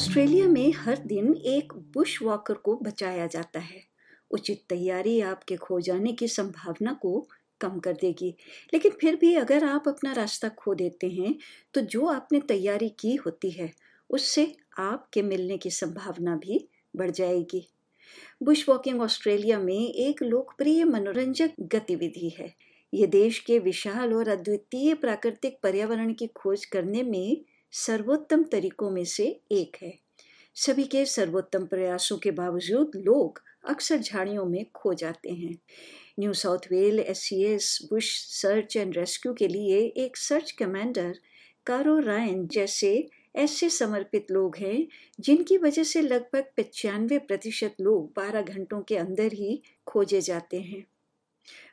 Australia में हर दिन एक बुश वॉकर को बचाया जाता है। उचित तैयारी आपके खो जाने की संभावना को कम कर देगी। लेकिन फिर भी अगर आप अपना रास्ता खो देते हैं तो जो आपने तैयारी की होती है, उससे आपके मिलने की संभावना भी बढ़ जाएगी। बुश वॉकिंग ऑस्ट्रेलिया में एक लोकप्रिय मनोरंजक गतिविधि है। ये देश के विशाल और अद्वितीय प्राकृतिक पर्यावरण की खोज करने में सर्वोत्तम तरीकों में से एक है। सभी के सर्वोत्तम प्रयासों के बावजूद लोग अक्सर झाड़ियों में खो जाते हैं। New South Wales bush search and rescue के लिए एक सर्च कमांडर कारो रायन जैसे ऐसे समर्पित लोग हैं, जिनकी वजह से लगभग पचानवे प्रतिशत लोग 12 घंटों के अंदर ही खोजे जाते हैं।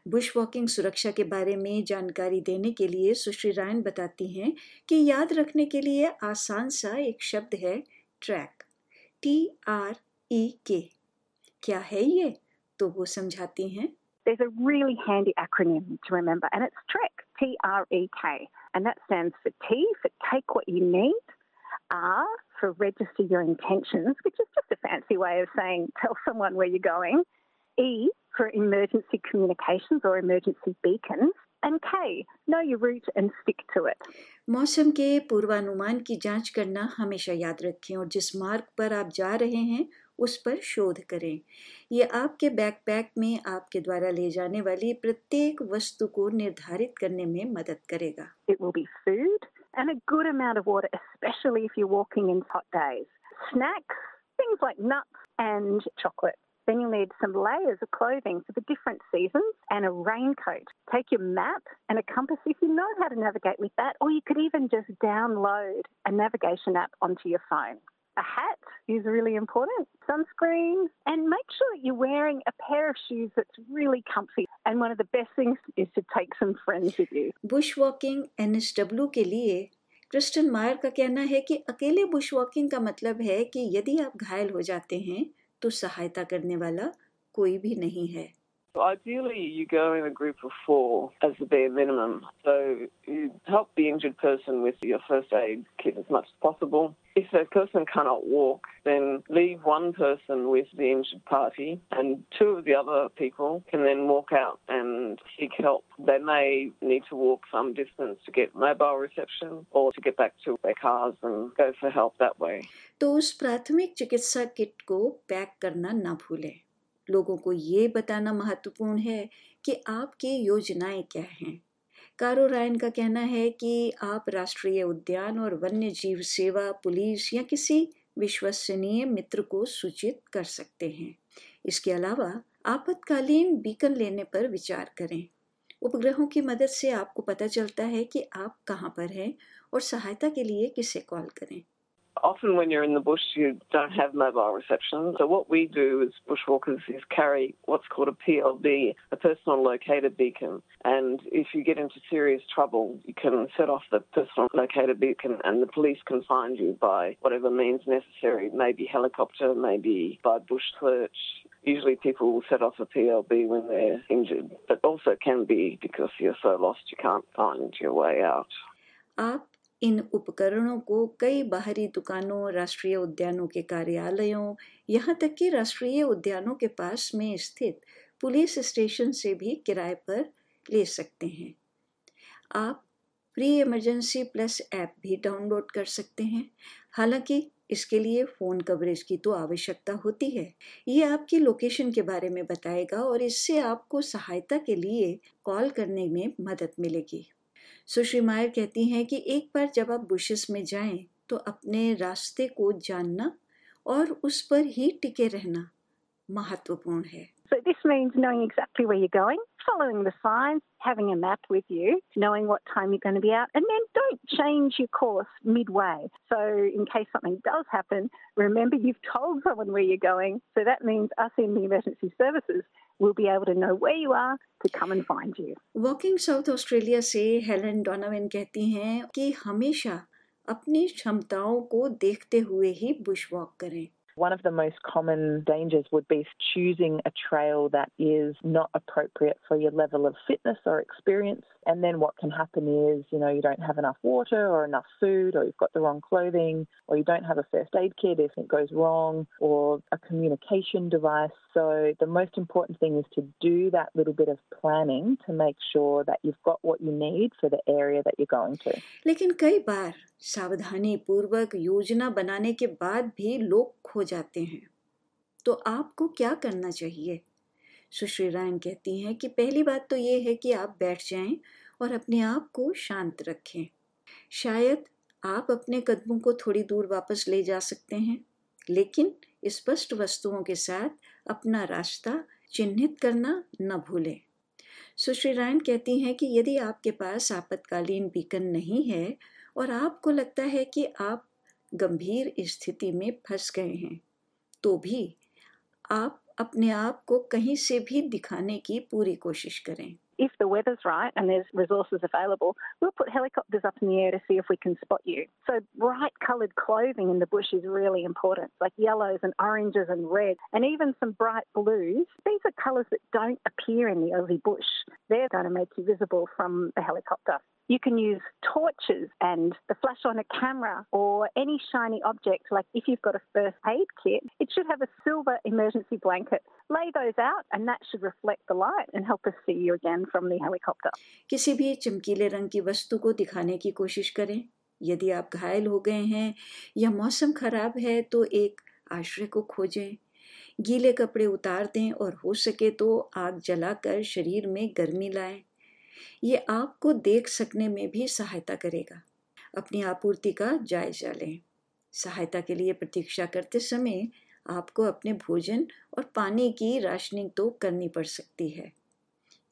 बुश वॉकिंग सुरक्षा के बारे में जानकारी देने के लिए सुश्री रायन बताती हैं कि याद रखने के लिए आसान सा एक शब्द है ट्रैक टी आर ई के क्या है ये तो वो समझाती हैं There's a really handy acronym to remember, and it's TREK, T R E K. And that stands for T for take what you need, R for register your intentions, which is just a fancy way of saying tell someone where you're going, E for emergency communications or emergency beacons, and K, know your route and stick to it. मौसम के पूर्वानुमान की जाँच करना हमेशा याद रखें और जिस मार्ग पर आप जा रहे हैं उस पर शोध करें ये आपके बैकपैक में आपके द्वारा ले जाने वाली प्रत्येक वस्तु को निर्धारित करने में मदद करेगा It will be food and a good amount of water, especially if you're walking in hot days. Snacks, things like nuts and chocolate. Then you'll need some layers of clothing for the different seasons and a raincoat. Take your map and a compass if you know how to navigate with that, or you could even just download a navigation app onto your phone. A hat is really important, sunscreen, and make sure that you're wearing a pair of shoes that's really comfy. And one of the best things is to take some friends with you. Bushwalking N के लिए Kristen मायर का कहना है कि अकेले Bush walking का मतलब है कि यदि आप घायल हो जाते हैं तो सहायता करने वाला कोई भी नहीं है। Ideally, you go in a group of four as the bare minimum. So you help the injured person with your first aid kit as much as possible. If a person cannot walk, then leave one person with the injured party, and two of the other people can then walk out and seek help. They may need to walk some distance to get mobile reception or to get back to their cars and go for help that way. तो उस प्राथमिक चिकित्सा kit को pack करना ना भूलें लोगों को ये बताना महत्वपूर्ण है कि आपकी योजनाएँ क्या हैं। कारो रायन का कहना है कि आप राष्ट्रीय उद्यान और वन्य जीव सेवा, पुलिस या किसी विश्वसनीय मित्र को सूचित कर सकते हैं। इसके अलावा आपातकालीन बीकन लेने पर विचार करें। उपग्रहों की मदद से आपको पता चलता है कि आप कहाँ पर हैं और सहायता के लिए किसे कॉल करें। Often, when you're in the bush, you don't have mobile reception. So, what we do as bushwalkers is carry what's called a PLB, a personal locator beacon. And if you get into serious trouble, you can set off the personal locator beacon, and the police can find you by whatever means necessary. Maybe helicopter, maybe by bush search. Usually, people will set off a PLB when they're injured, but also can be because you're so lost you can't find your way out. आप इन उपकरणों को कई बाहरी दुकानों, राष्ट्रीय उद्यानों के कार्यालयों, यहाँ तक कि राष्ट्रीय उद्यानों के पास में स्थित पुलिस स्टेशन से भी किराए पर ले सकते हैं। आप प्री इमरजेंसी प्लस ऐप भी डाउनलोड कर सकते हैं। हालाँकि इसके लिए फ़ोन कवरेज की तो आवश्यकता होती है। ये आपकी लोकेशन के बारे में बताएगा और इससे आपको सहायता के लिए कॉल करने में मदद मिलेगी। सुश्री मायर कहती हैं कि एक बार जब आप बुशेस में जाएँ तो अपने रास्ते को जानना और उस पर ही टिके रहना महत्वपूर्ण है So this means knowing exactly where you're going, following the signs, having a map with you, knowing what time you're going to be out, and then change your course midway. So in case something does happen, remember you've told someone where you're going. So that means us in the emergency services will be able to know where you are to come and find you. Working South Australia से Helen Donovan कहती हैं कि हमेशा अपनी क्षमताओं को देखते हुए ही बुश वॉक करें One of the most common dangers would be choosing a trail that is not appropriate for your level of fitness or experience. And then what can happen is, you know, you don't have enough water or enough food, or you've got the wrong clothing, or you don't have a first aid kit if it goes wrong, or a communication device. So the most important thing is to do that little bit of planning to make sure that you've got what you need for the area that you're going to. लेकिन कई बार सावधानी पूर्वक योजना बनाने के बाद भी लोग खो जाते हैं। तो आपको क्या करना चाहिए? सुश्री रायन कहती हैं कि पहली बात तो ये है कि आप बैठ जाएँ और अपने आप को शांत रखें। शायद आप अपने कदमों को थोड़ी दूर वापस ले जा सकते हैं, लेकिन स्पष्ट वस्तुओं के साथ अपना रास्ता चिन्हित करना न भूलें। सुश्री रायन कहती हैं कि यदि आपके पास आपातकालीन बीकन नहीं है और आपको लगता है कि आप गंभीर स्थिति में फंस गए हैं तो भी आप अपने आप को कहीं से भी दिखाने की पूरी कोशिश करें। If the weather's right and there's resources available, we'll put helicopters up in the air to see if we can spot you. So bright coloured clothing in the bush is really important, like yellows and oranges and reds, and even some bright blues. These are colours that don't appear in the Aussie bush. They're going to make you visible from the helicopter. You can use torches and the flash on a camera or any shiny object. Like if you've got a first aid kit, it should have a silver emergency blanket. Lay those out, and that should reflect the light and help us see you again from the helicopter. किसी भी चमकीले रंग की वस्तु को दिखाने की कोशिश करें। यदि आप घायल हो गए हैं या मौसम खराब है तो एक आश्रय को खोजें। गीले कपड़े उतार दें और हो सके तो आग जलाकर शरीर में गर्मी लाएँ। ये आपको देख सकने में भी सहायता करेगा। अपनी आपूर्ति का जायजा लें। सहायता के लिए प्रतीक्षा करते समय आपको अपने भोजन और पानी की राशनिंग तो करनी पड़ सकती है।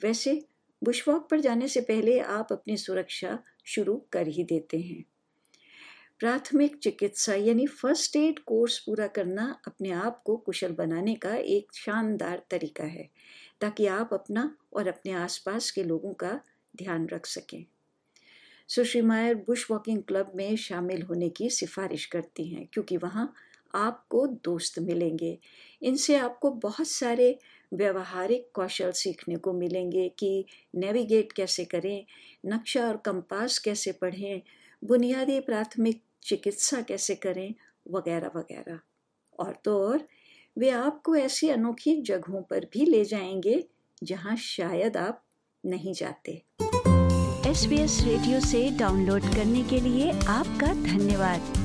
वैसे बुशवॉक पर जाने से पहले आप अपनी सुरक्षा शुरू कर ही देते हैं। प्राथमिक चिकित्सा यानी फ़र्स्ट एड कोर्स पूरा करना अपने आप को कुशल बनाने का एक शानदार तरीका है, ताकि आप अपना और अपने आसपास के लोगों का ध्यान रख सकें। सुश्री मायर बुश वॉकिंग क्लब में शामिल होने की सिफारिश करती हैं, क्योंकि वहाँ आपको दोस्त मिलेंगे। इनसे आपको बहुत सारे व्यवहारिक कौशल सीखने को मिलेंगे कि नेविगेट कैसे करें, नक्शा और कंपास कैसे पढ़ें, बुनियादी प्राथमिक चिकित्सा कैसे करें, वगैरह वगैरह। और तो और, वे आपको ऐसी अनोखी जगहों पर भी ले जाएँगे जहाँ शायद आप नहीं जाते। एस रेडियो से डाउनलोड करने के लिए आपका धन्यवाद।